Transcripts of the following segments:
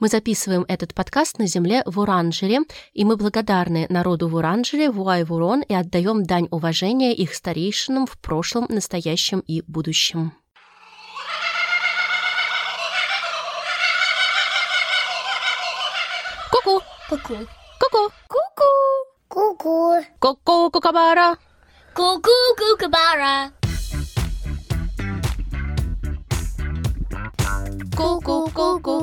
Мы записываем этот подкаст на земле в Уранжере, и мы благодарны народу в Уранжере, Вуай-Вурон, и отдаем дань уважения их старейшинам в прошлом, настоящем и будущем. Ку-ку! Ку-ку. Ку-ку! Ку-ку. Ку-ку. Ку-ку, кукабара! Ку-ку,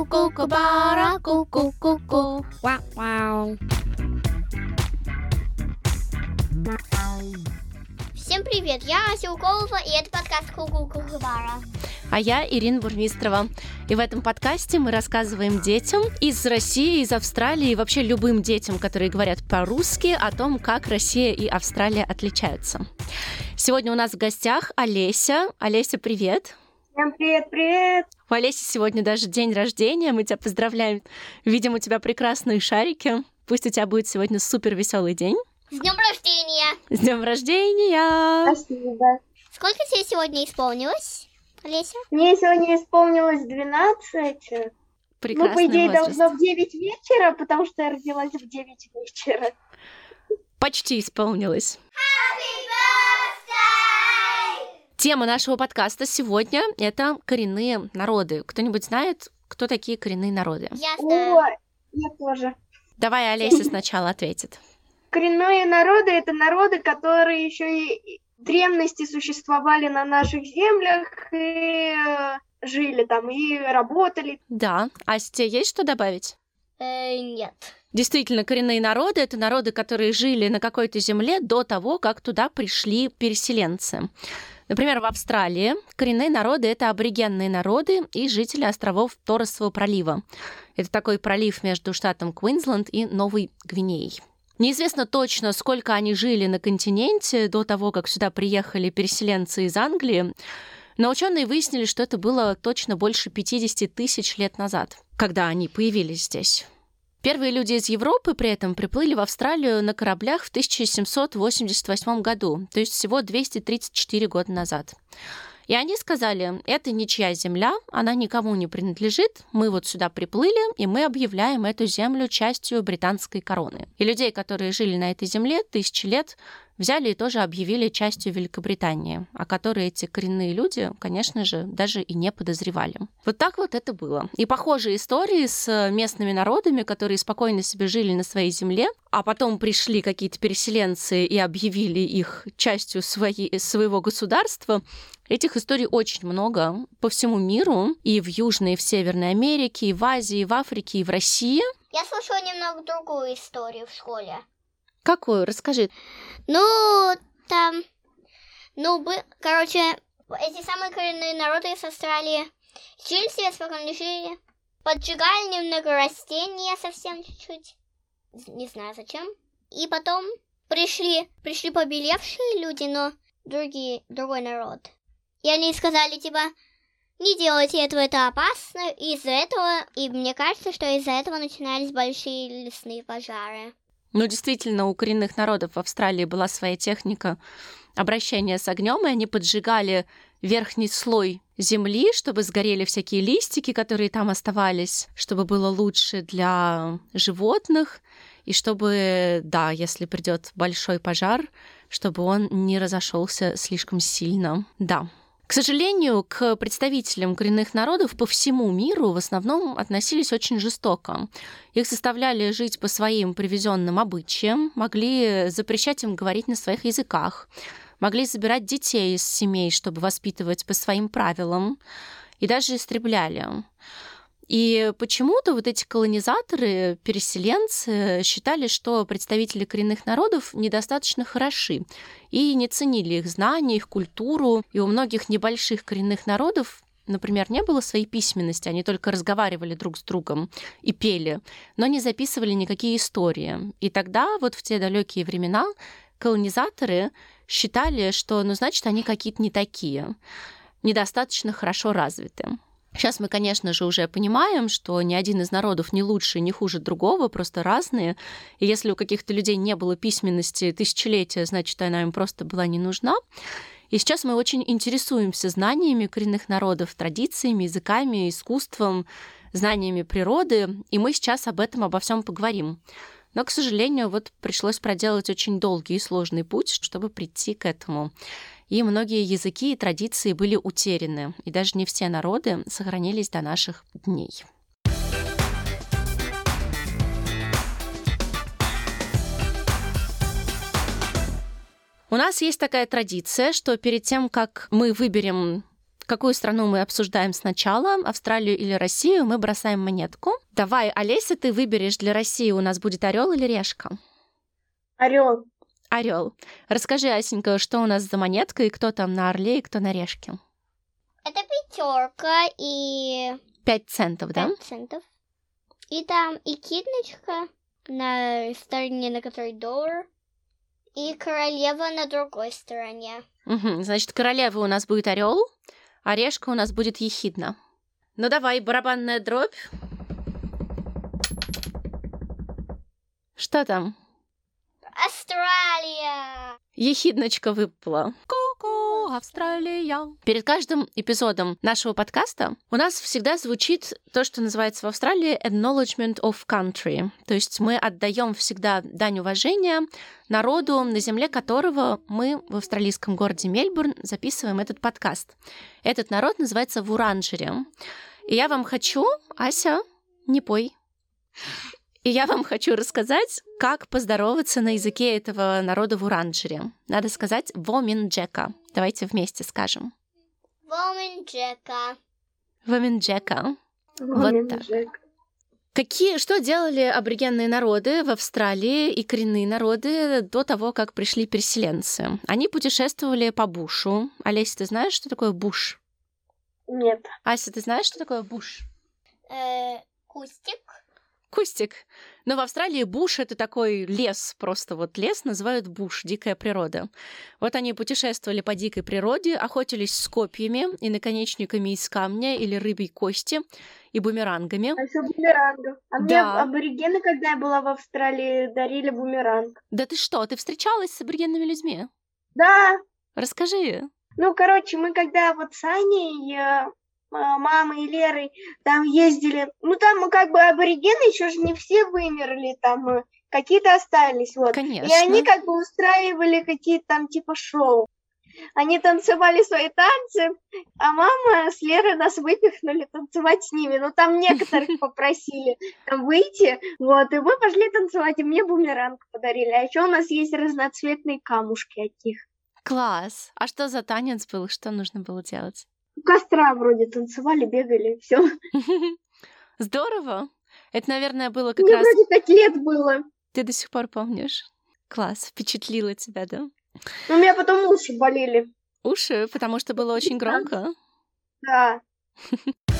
кукабара. Ку-ку-ку-ку. Вау-вау. Всем привет, я Ася Уколова, и это подкаст Ку-ку, кукабара. А я Ирина Бурмистрова. И в этом подкасте мы рассказываем детям из России, из Австралии и вообще любым детям, которые говорят по-русски, о том, как Россия и Австралия отличаются. Сегодня у нас в гостях Олеся. Олеся, привет! Всем привет-привет! У Олеси сегодня даже день рождения, мы тебя поздравляем. Видим у тебя прекрасные шарики. Пусть у тебя будет сегодня супер веселый день. С днем рождения! С днем рождения! Спасибо. Сколько тебе сегодня исполнилось, Олеся? Мне сегодня исполнилось 12. Ну, Прекрасный по идее, возраст. должно в 9 вечера, потому что я родилась в 9 вечера. Почти исполнилось. Тема нашего подкаста сегодня — это коренные народы. Кто-нибудь знает, кто такие коренные народы? Я О, знаю. я тоже. Давай Олеся сначала ответит. Коренные народы — это народы, которые еще и в древности существовали на наших землях и э, жили там, и работали. Да. Ася, тебе есть что добавить? Э, нет. Действительно, коренные народы — это народы, которые жили на какой-то земле до того, как туда пришли переселенцы. Например, в Австралии коренные народы — это аборигенные народы и жители островов Торресового пролива. Это такой пролив между штатом Квинсленд и Новой Гвинеей. Неизвестно точно, сколько они жили на континенте до того, как сюда приехали переселенцы из Англии, но ученые выяснили, что это было точно больше 50 тысяч лет назад, когда они появились здесь. Первые люди из Европы при этом приплыли в Австралию на кораблях в 1788 году, то есть всего 234 года назад. И они сказали, это ничья земля, она никому не принадлежит, мы вот сюда приплыли, и мы объявляем эту землю частью британской короны. И людей, которые жили на этой земле тысячи лет, взяли и тоже объявили частью Великобритании, о которой эти коренные люди, конечно же, даже и не подозревали. Вот так вот это было. И похожие истории с местными народами, которые спокойно себе жили на своей земле, а потом пришли какие-то переселенцы и объявили их частью своей, своего государства, Этих историй очень много по всему миру, и в Южной, и в Северной Америке, и в Азии, и в Африке, и в России. Я слышала немного другую историю в школе. Какую? Расскажи. Ну, там... Ну, бы... Короче, эти самые коренные народы из Австралии жили себе спокойно, жили. Поджигали немного растения совсем чуть-чуть. Не знаю зачем. И потом пришли, пришли побелевшие люди, но другие, другой народ. И они сказали, типа, не делайте этого, это опасно. Из-за этого, и мне кажется, что из-за этого начинались большие лесные пожары. Ну, действительно, у коренных народов в Австралии была своя техника обращения с огнем, и они поджигали верхний слой земли, чтобы сгорели всякие листики, которые там оставались, чтобы было лучше для животных, и чтобы, да, если придет большой пожар, чтобы он не разошелся слишком сильно. Да. К сожалению, к представителям коренных народов по всему миру в основном относились очень жестоко. Их заставляли жить по своим привезенным обычаям, могли запрещать им говорить на своих языках, могли забирать детей из семей, чтобы воспитывать по своим правилам, и даже истребляли. И почему-то вот эти колонизаторы, переселенцы считали, что представители коренных народов недостаточно хороши и не ценили их знания, их культуру. И у многих небольших коренных народов например, не было своей письменности, они только разговаривали друг с другом и пели, но не записывали никакие истории. И тогда, вот в те далекие времена, колонизаторы считали, что, ну, значит, они какие-то не такие, недостаточно хорошо развиты. Сейчас мы, конечно же, уже понимаем, что ни один из народов не лучше, не хуже другого, просто разные. И если у каких-то людей не было письменности тысячелетия, значит, она им просто была не нужна. И сейчас мы очень интересуемся знаниями коренных народов, традициями, языками, искусством, знаниями природы, и мы сейчас об этом обо всем поговорим. Но, к сожалению, вот пришлось проделать очень долгий и сложный путь, чтобы прийти к этому. И многие языки и традиции были утеряны, и даже не все народы сохранились до наших дней. У нас есть такая традиция, что перед тем, как мы выберем какую страну мы обсуждаем сначала, Австралию или Россию, мы бросаем монетку. Давай, Олеся, ты выберешь для России, у нас будет орел или решка? Орел. Орел. Расскажи, Асенька, что у нас за монетка и кто там на орле и кто на решке? Это пятерка и... Пять центов, да? Пять центов. И там и китночка на стороне, на которой доллар, и королева на другой стороне. Угу. Значит, королева у нас будет орел, а решка у нас будет ехидна. Ну давай, барабанная дробь. Что там? Австралия! Ехидночка выпала. Ку-ку, Австралия. Перед каждым эпизодом нашего подкаста у нас всегда звучит то, что называется в Австралии acknowledgement of country. То есть мы отдаем всегда дань уважения народу, на земле которого мы в австралийском городе Мельбурн записываем этот подкаст. Этот народ называется Вуранджери. И я вам хочу, Ася, не пой. И я вам хочу рассказать, как поздороваться на языке этого народа в Уранджере. Надо сказать «вомин Джека». Давайте вместе скажем. Вомин Джека. Вомин Джека. Вот так. Какие, что делали аборигенные народы в Австралии и коренные народы до того, как пришли переселенцы? Они путешествовали по бушу. Олеся, ты знаешь, что такое буш? Нет. Ася, ты знаешь, что такое буш? Э, кустик. Кустик. Но в Австралии буш — это такой лес, просто вот лес называют буш, дикая природа. Вот они путешествовали по дикой природе, охотились с копьями и наконечниками из камня или рыбьей кости и бумерангами. А еще бумерангов. А мне Да. аборигены, когда я была в Австралии, дарили бумеранг. Да ты что, ты встречалась с аборигенными людьми? Да, Расскажи. ну, короче, мы когда вот с Аней, ма- мамой и Лерой там ездили, ну, там как бы аборигены еще же не все вымерли, там э, какие-то остались, вот. Конечно. И они как бы устраивали какие-то там типа шоу. Они танцевали свои танцы, а мама с Лерой нас выпихнули танцевать с ними. Ну, там некоторых попросили там выйти, вот, и мы пошли танцевать, и мне бумеранг подарили. А еще у нас есть разноцветные камушки от них. Класс. А что за танец был? Что нужно было делать? У костра вроде танцевали, бегали, все. Здорово. Это, наверное, было как Мне раз... вроде пять лет было. Ты до сих пор помнишь? Класс. Впечатлило тебя, да? У меня потом уши болели. Уши, потому что было очень громко. Да.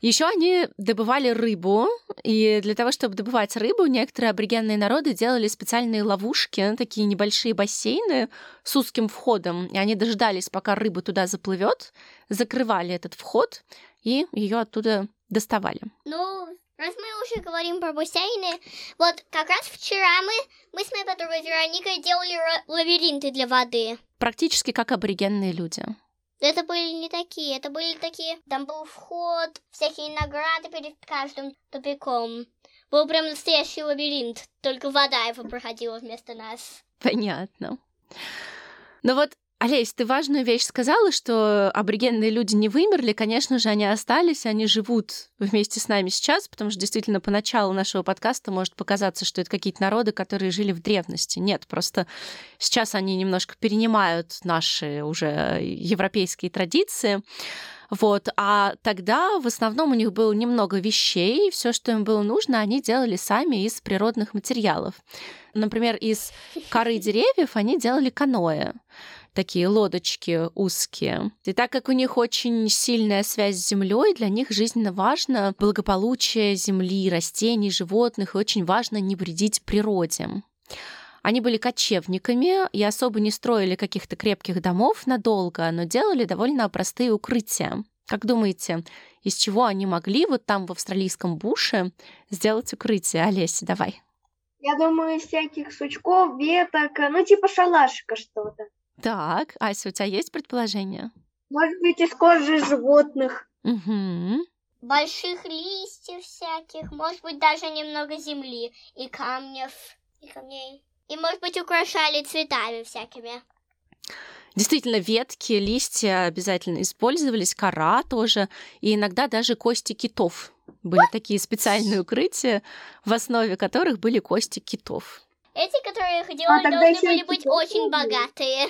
Еще они добывали рыбу, и для того, чтобы добывать рыбу, некоторые аборигенные народы делали специальные ловушки, такие небольшие бассейны с узким входом, и они дождались, пока рыба туда заплывет, закрывали этот вход и ее оттуда доставали. Ну, раз мы уже говорим про бассейны, вот как раз вчера мы, мы с моей подругой Вероникой делали лабиринты для воды. Практически как аборигенные люди. Это были не такие, это были такие, там был вход, всякие награды перед каждым тупиком. Был прям настоящий лабиринт, только вода его проходила вместо нас. Понятно. Но вот, Олесь, ты важную вещь сказала, что аборигенные люди не вымерли. Конечно же, они остались, они живут вместе с нами сейчас, потому что действительно поначалу нашего подкаста может показаться, что это какие-то народы, которые жили в древности. Нет, просто сейчас они немножко перенимают наши уже европейские традиции. Вот, а тогда в основном у них было немного вещей, все, что им было нужно, они делали сами из природных материалов. Например, из коры деревьев они делали каноэ такие лодочки узкие. И так как у них очень сильная связь с землей, для них жизненно важно благополучие земли, растений, животных, и очень важно не вредить природе. Они были кочевниками и особо не строили каких-то крепких домов надолго, но делали довольно простые укрытия. Как думаете, из чего они могли вот там в австралийском буше сделать укрытие? Олеся, давай. Я думаю, из всяких сучков, веток, ну, типа шалашика что-то. Так, Ася, у тебя есть предположение? Может быть, из кожи животных. Угу. Больших листьев всяких, может быть, даже немного земли и камнев, и камней. И, может быть, украшали цветами всякими. Действительно, ветки, листья обязательно использовались, кора тоже, и иногда даже кости китов. Были такие специальные укрытия, в основе которых были кости китов. Эти, которые их делали, тогда должны были быть очень богатые.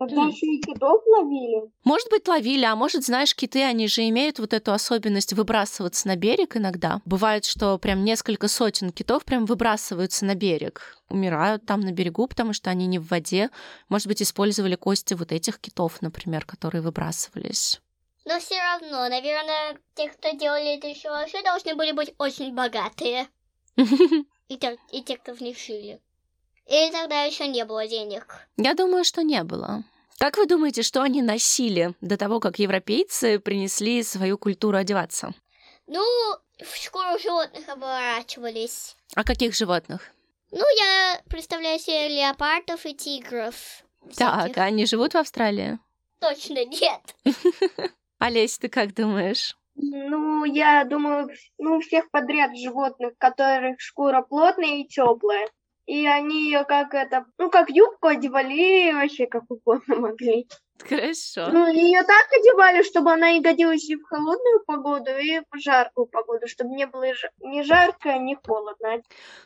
Тогда еще и китов ловили. Может быть, ловили, а может, знаешь, киты, они же имеют вот эту особенность выбрасываться на берег иногда. Бывает, что прям несколько сотен китов прям выбрасываются на берег. Умирают там на берегу, потому что они не в воде. Может быть, использовали кости вот этих китов, например, которые выбрасывались. Но все равно, наверное, те, кто делали это еще вообще, должны были быть очень богатые. И те, кто в них жили. Или тогда еще не было денег. Я думаю, что не было. Как вы думаете, что они носили до того, как европейцы принесли свою культуру одеваться? Ну, в шкуру животных оборачивались. А каких животных? Ну, я представляю себе леопардов и тигров. Так, а они живут в Австралии? Точно нет. Олесь, ты как думаешь? Ну, я думаю, ну, у всех подряд животных, которых шкура плотная и теплая. И они ее как это, ну, как юбку одевали, вообще как угодно могли. Хорошо. Ну, ее так одевали, чтобы она и годилась и в холодную погоду, и в жаркую погоду, чтобы не было ни жарко, ни холодно.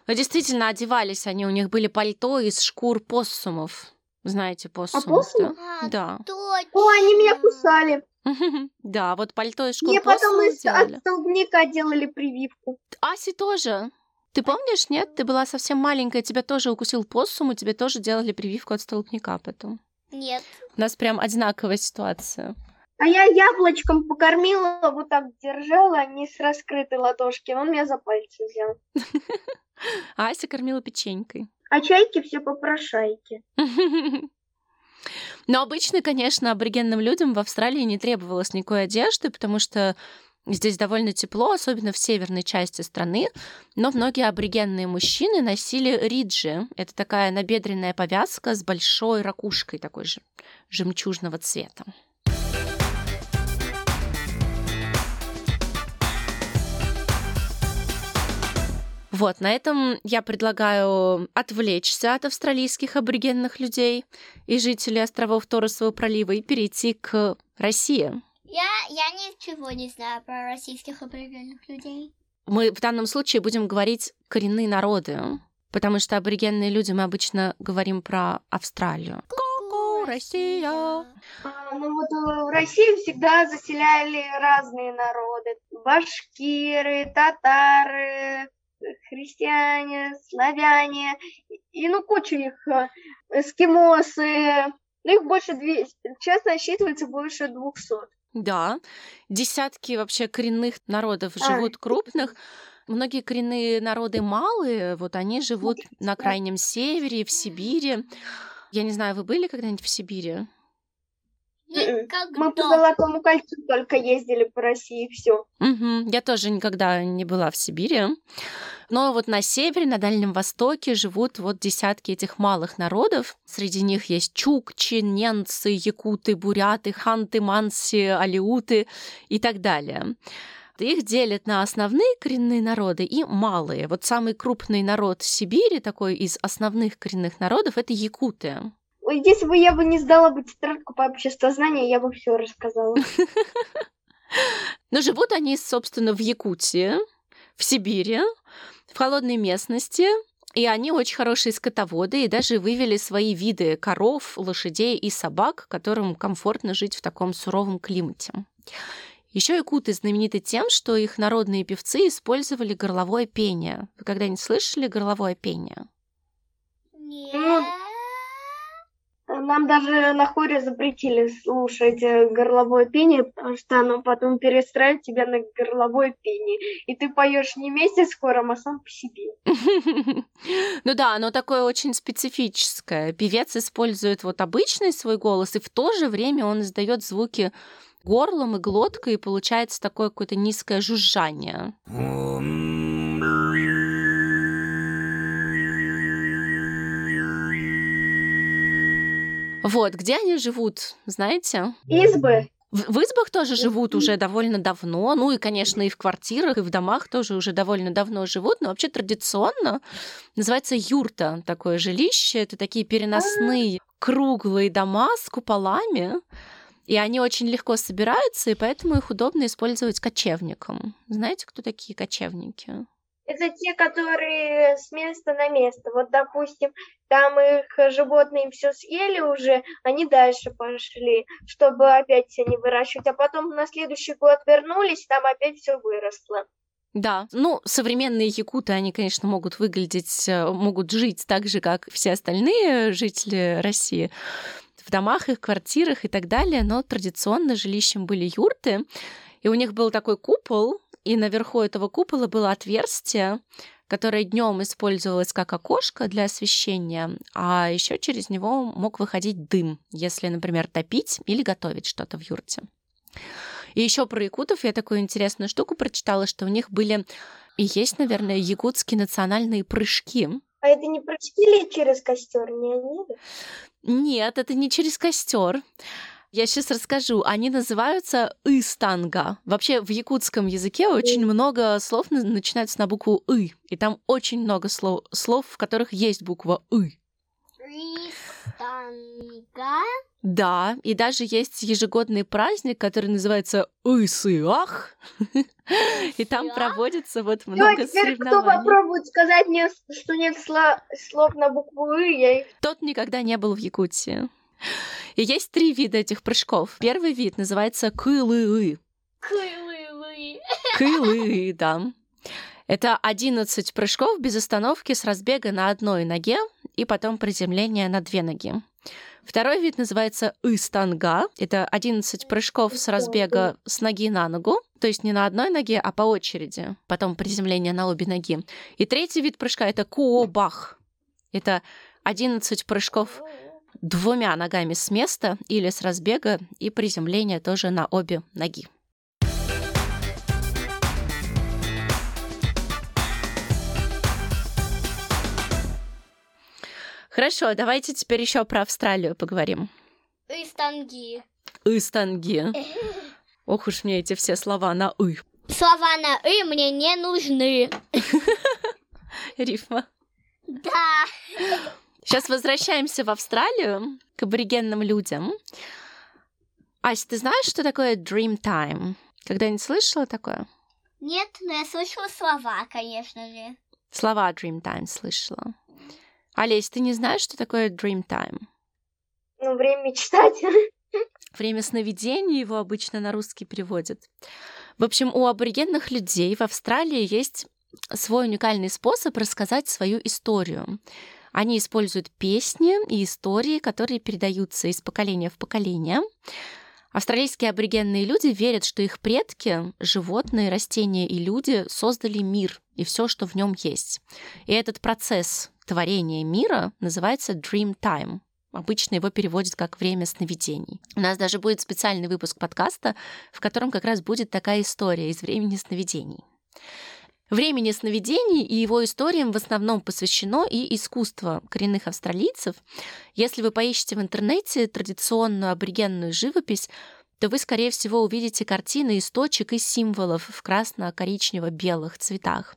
Но действительно одевались они, у них были пальто из шкур поссумов. Знаете, поссумов, поссумов? А, да? точно. О, они меня кусали. Да. Да, вот пальто из шкур Мне потом поссумов из, от столбняка делали прививку. Аси тоже. Ты помнишь, нет? Ты была совсем маленькая, тебя тоже укусил поссум, и тебе тоже делали прививку от столбняка потом. Нет. У нас прям одинаковая ситуация. А я яблочком покормила, вот так держала, не с раскрытой ладошки. Он меня за пальцы взял. А Ася кормила печенькой. А чайки все попрошайки. Но обычно, конечно, аборигенным людям в Австралии не требовалось никакой одежды, потому что здесь довольно тепло, особенно в северной части страны. Но многие аборигенные мужчины носили риджи. Это такая набедренная повязка с большой ракушкой такой же жемчужного цвета. Вот, на этом я предлагаю отвлечься от австралийских аборигенных людей и жителей островов Торресового пролива и перейти к России. Я, я ничего не знаю про российских аборигенных людей. Мы в данном случае будем говорить коренные народы, потому что аборигенные люди мы обычно говорим про Австралию. Ку-ку, Россия. А, ну вот э, в России всегда заселяли разные народы. Башкиры, татары, христиане, славяне. И ну куча их. э, Эскимосы. Ну их больше 200. Сейчас насчитывается больше 200. Да, десятки вообще коренных народов А, живут крупных. Многие коренные народы малые, вот они живут на крайнем севере, в Сибири. Я не знаю, вы были когда-нибудь в Сибири? Никогда. Мы по Золотому кольцу только ездили по России, все. Мгм. Я тоже никогда не была в Сибири. Но вот на севере, на Дальнем Востоке живут вот десятки этих малых народов. Среди них есть чукчи, ненцы, якуты, буряты, ханты, манси, алиуты и так далее. Их делят на основные коренные народы и малые. Вот самый крупный народ Сибири, такой из основных коренных народов, это якуты. Если бы я бы не сдала бы тетрадку по обществознанию, я бы все рассказала. Но живут они, собственно, в Якутии, в Сибири, в холодной местности, и они очень хорошие скотоводы и даже вывели свои виды коров, лошадей и собак, которым комфортно жить в таком суровом климате. Еще якуты знамениты тем, что их народные певцы использовали горловое пение. Вы когда-нибудь слышали горловое пение? Нет. Нам даже на хоре запретили слушать э, горловое пение, потому что оно потом перестраивает тебя на горловое пение. И ты поешь не вместе с хором, а сам по себе. Ну да, оно такое очень специфическое. Певец использует вот обычный свой голос, и в то же время он издает звуки горлом и глоткой, и получается такое какое-то низкое жужжание. Вот, где они живут, знаете? Избы. В, в избах тоже живут уже довольно давно, ну и, конечно, и в квартирах, и в домах тоже уже довольно давно живут, но вообще традиционно называется юрта такое жилище. Это такие переносные круглые дома с куполами, и они очень легко собираются, и поэтому их удобно использовать кочевникам. Знаете, кто такие кочевники? Это те, которые с места на место. Вот, допустим, там их животные все съели уже, они дальше пошли, чтобы опять они выращивать. А потом на следующий год вернулись, там опять все выросло. Да, ну, современные якуты, они, конечно, могут выглядеть, э, могут жить так же, как все остальные жители России, в домах, их квартирах и так далее, но традиционно жилищем были юрты, и у них был такой купол, и наверху этого купола было отверстие, которое днем использовалось как окошко для освещения, а еще через него мог выходить дым, если, например, топить или готовить что-то в юрте. И еще про якутов я такую интересную штуку прочитала, что у них были и есть, наверное, якутские национальные прыжки. А это не прыжки ли через костер, не они? Нет, это не через костер. Я сейчас расскажу. Они называются ыстанга. Вообще в якутском языке очень много слов начинаются на букву «ы». И там очень много слов, слов в которых есть буква «ы». Ыстанга? Да, и даже есть ежегодный праздник, который называется Исыах, и там проводится вот много теперь соревнований. кто попробует сказать мне, что нет слов на букву «ы», я их... Тот никогда не был в Якутии. И есть три вида этих прыжков. Первый вид называется кылы Кылы-вы. Кылы, да. Это 11 прыжков без остановки с разбега на одной ноге и потом приземление на две ноги. Второй вид называется ыстанга. Это 11 прыжков с разбега с ноги на ногу, то есть не на одной ноге, а по очереди. Потом приземление на обе ноги. И третий вид прыжка — это куобах. Это 11 прыжков двумя ногами с места или с разбега и приземление тоже на обе ноги. Хорошо, давайте теперь еще про Австралию поговорим. Ыстанги. Ыстанги. Ох уж мне эти все слова на «ы». Слова на «ы» мне не нужны. Рифма. Да. Сейчас возвращаемся в Австралию к аборигенным людям. Ася, ты знаешь, что такое dream time? Когда-нибудь слышала такое? Нет, но я слышала слова, конечно же. Слова dream time слышала. Олесь, ты не знаешь, что такое dream time? Ну, время мечтать. Время сновидений его обычно на русский переводят. В общем, у аборигенных людей в Австралии есть свой уникальный способ рассказать свою историю. Они используют песни и истории, которые передаются из поколения в поколение. Австралийские аборигенные люди верят, что их предки, животные, растения и люди создали мир и все, что в нем есть. И этот процесс творения мира называется Dream Time. Обычно его переводят как время сновидений. У нас даже будет специальный выпуск подкаста, в котором как раз будет такая история из времени сновидений. Времени сновидений и его историям в основном посвящено и искусство коренных австралийцев. Если вы поищете в интернете традиционную аборигенную живопись, то вы, скорее всего, увидите картины из точек и символов в красно-коричнево-белых цветах.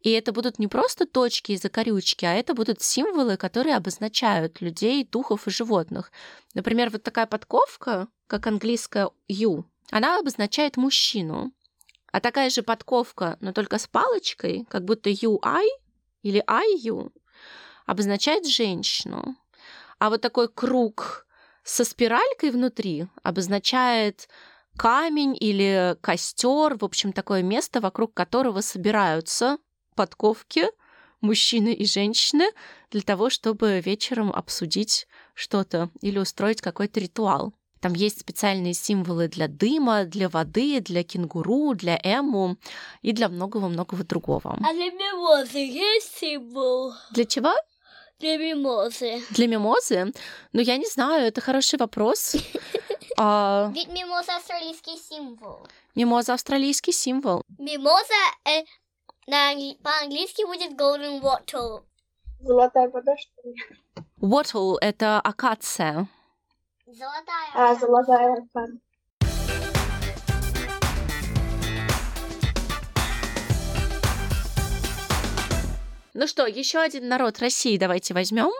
И это будут не просто точки и закорючки, а это будут символы, которые обозначают людей, духов и животных. Например, вот такая подковка, как английская «you», она обозначает мужчину. А такая же подковка, но только с палочкой, как будто UI или IU, обозначает женщину. А вот такой круг со спиралькой внутри обозначает камень или костер, в общем, такое место, вокруг которого собираются подковки мужчины и женщины для того, чтобы вечером обсудить что-то или устроить какой-то ритуал. Там есть специальные символы для дыма, для воды, для кенгуру, для эму и для многого-многого другого. А для мимозы есть символ? Для чего? Для мимозы. Для мимозы? Ну, я не знаю, это хороший вопрос. А, Ведь мимоза австралийский символ. мимоза австралийский символ. Мимоза э, на по-английски будет golden wattle. Золотая вода, что ли? Wattle — это акация. Золотая. А, золотая аркана. Ну что, еще один народ России давайте возьмем.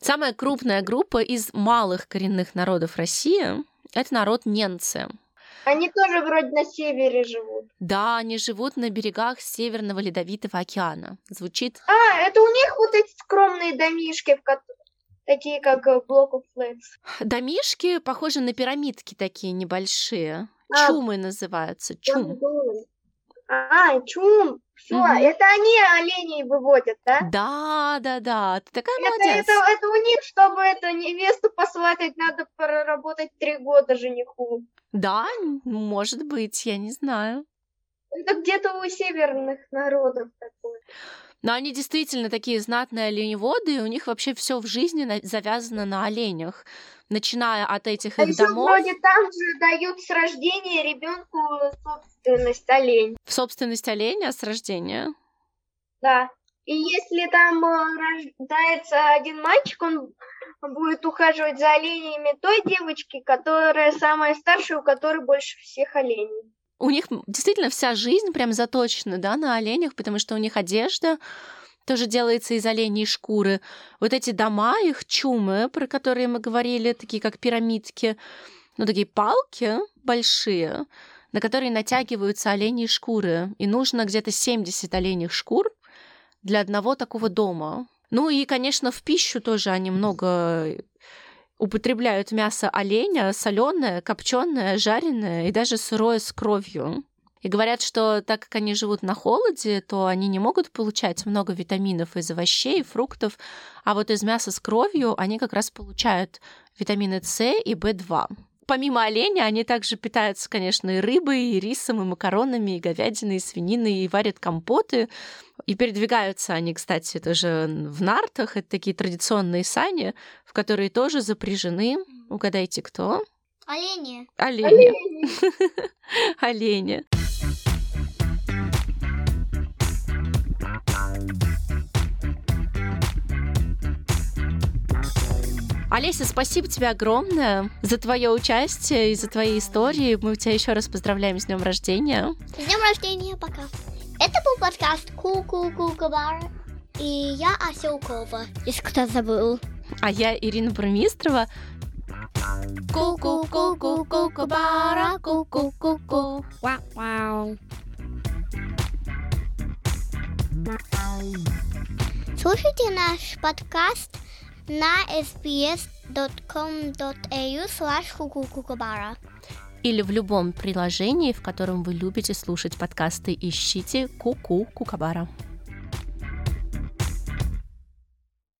Самая крупная группа из малых коренных народов России — это народ ненцы. Они тоже вроде на севере живут. Да, они живут на берегах Северного Ледовитого океана. Звучит... А, это у них вот эти скромные домишки, в ко- такие как э, Block of Flats. Домишки похожи на пирамидки такие небольшие. А. Чумы называются. Чум. А, чум. Все, Мгм. это они оленей выводят, да? Да, да, да. Ты такая Это, молодец. это, это у них, чтобы это невесту посватать, надо проработать три года жениху. Да, может быть, я не знаю. Это где-то у северных народов такое. Но они действительно такие знатные оленеводы, и у них вообще все в жизни на- завязано на оленях. Начиная от этих А их домов, вроде там же дают с рождения ребенку собственность олень. в собственность оленя с рождения. Да. И если там э, рождается один мальчик, он будет ухаживать за оленями той девочки, которая самая старшая, у которой больше всех оленей. У них действительно вся жизнь прям заточена, да, на оленях, потому что у них одежда тоже делается из оленей шкуры. Вот эти дома, их чумы, про которые мы говорили, такие как пирамидки, ну, такие палки большие, на которые натягиваются оленьи шкуры. И нужно где-то 70 оленьих шкур для одного такого дома. Ну и, конечно, в пищу тоже они много употребляют мясо оленя, соленое, копченое, жареное и даже сырое с кровью. И говорят, что так как они живут на холоде, то они не могут получать много витаминов из овощей, фруктов, а вот из мяса с кровью они как раз получают витамины С и В2. Помимо оленя, они также питаются, конечно, и рыбой, и рисом, и макаронами, и говядиной, и свининой, и варят компоты. И передвигаются они, кстати, тоже в нартах. Это такие традиционные сани, в которые тоже запряжены, угадайте, кто? Олени. Олени. Олени. Олеся, спасибо тебе огромное за твое участие и за твои истории. Мы тебя еще раз поздравляем с днем рождения. С днем рождения, пока. Это был подкаст Ку-Ку-Ку Кабара. И я Ася Укова, если кто забыл. А я Ирина Бурмистрова. Ку-ку-ку-ку-ку бара, ку-ку-ку-ку. Вау. Слушайте наш подкаст на sbs.com.au slash. Или в любом приложении, в котором вы любите слушать подкасты, ищите Ку-ку Кукабара.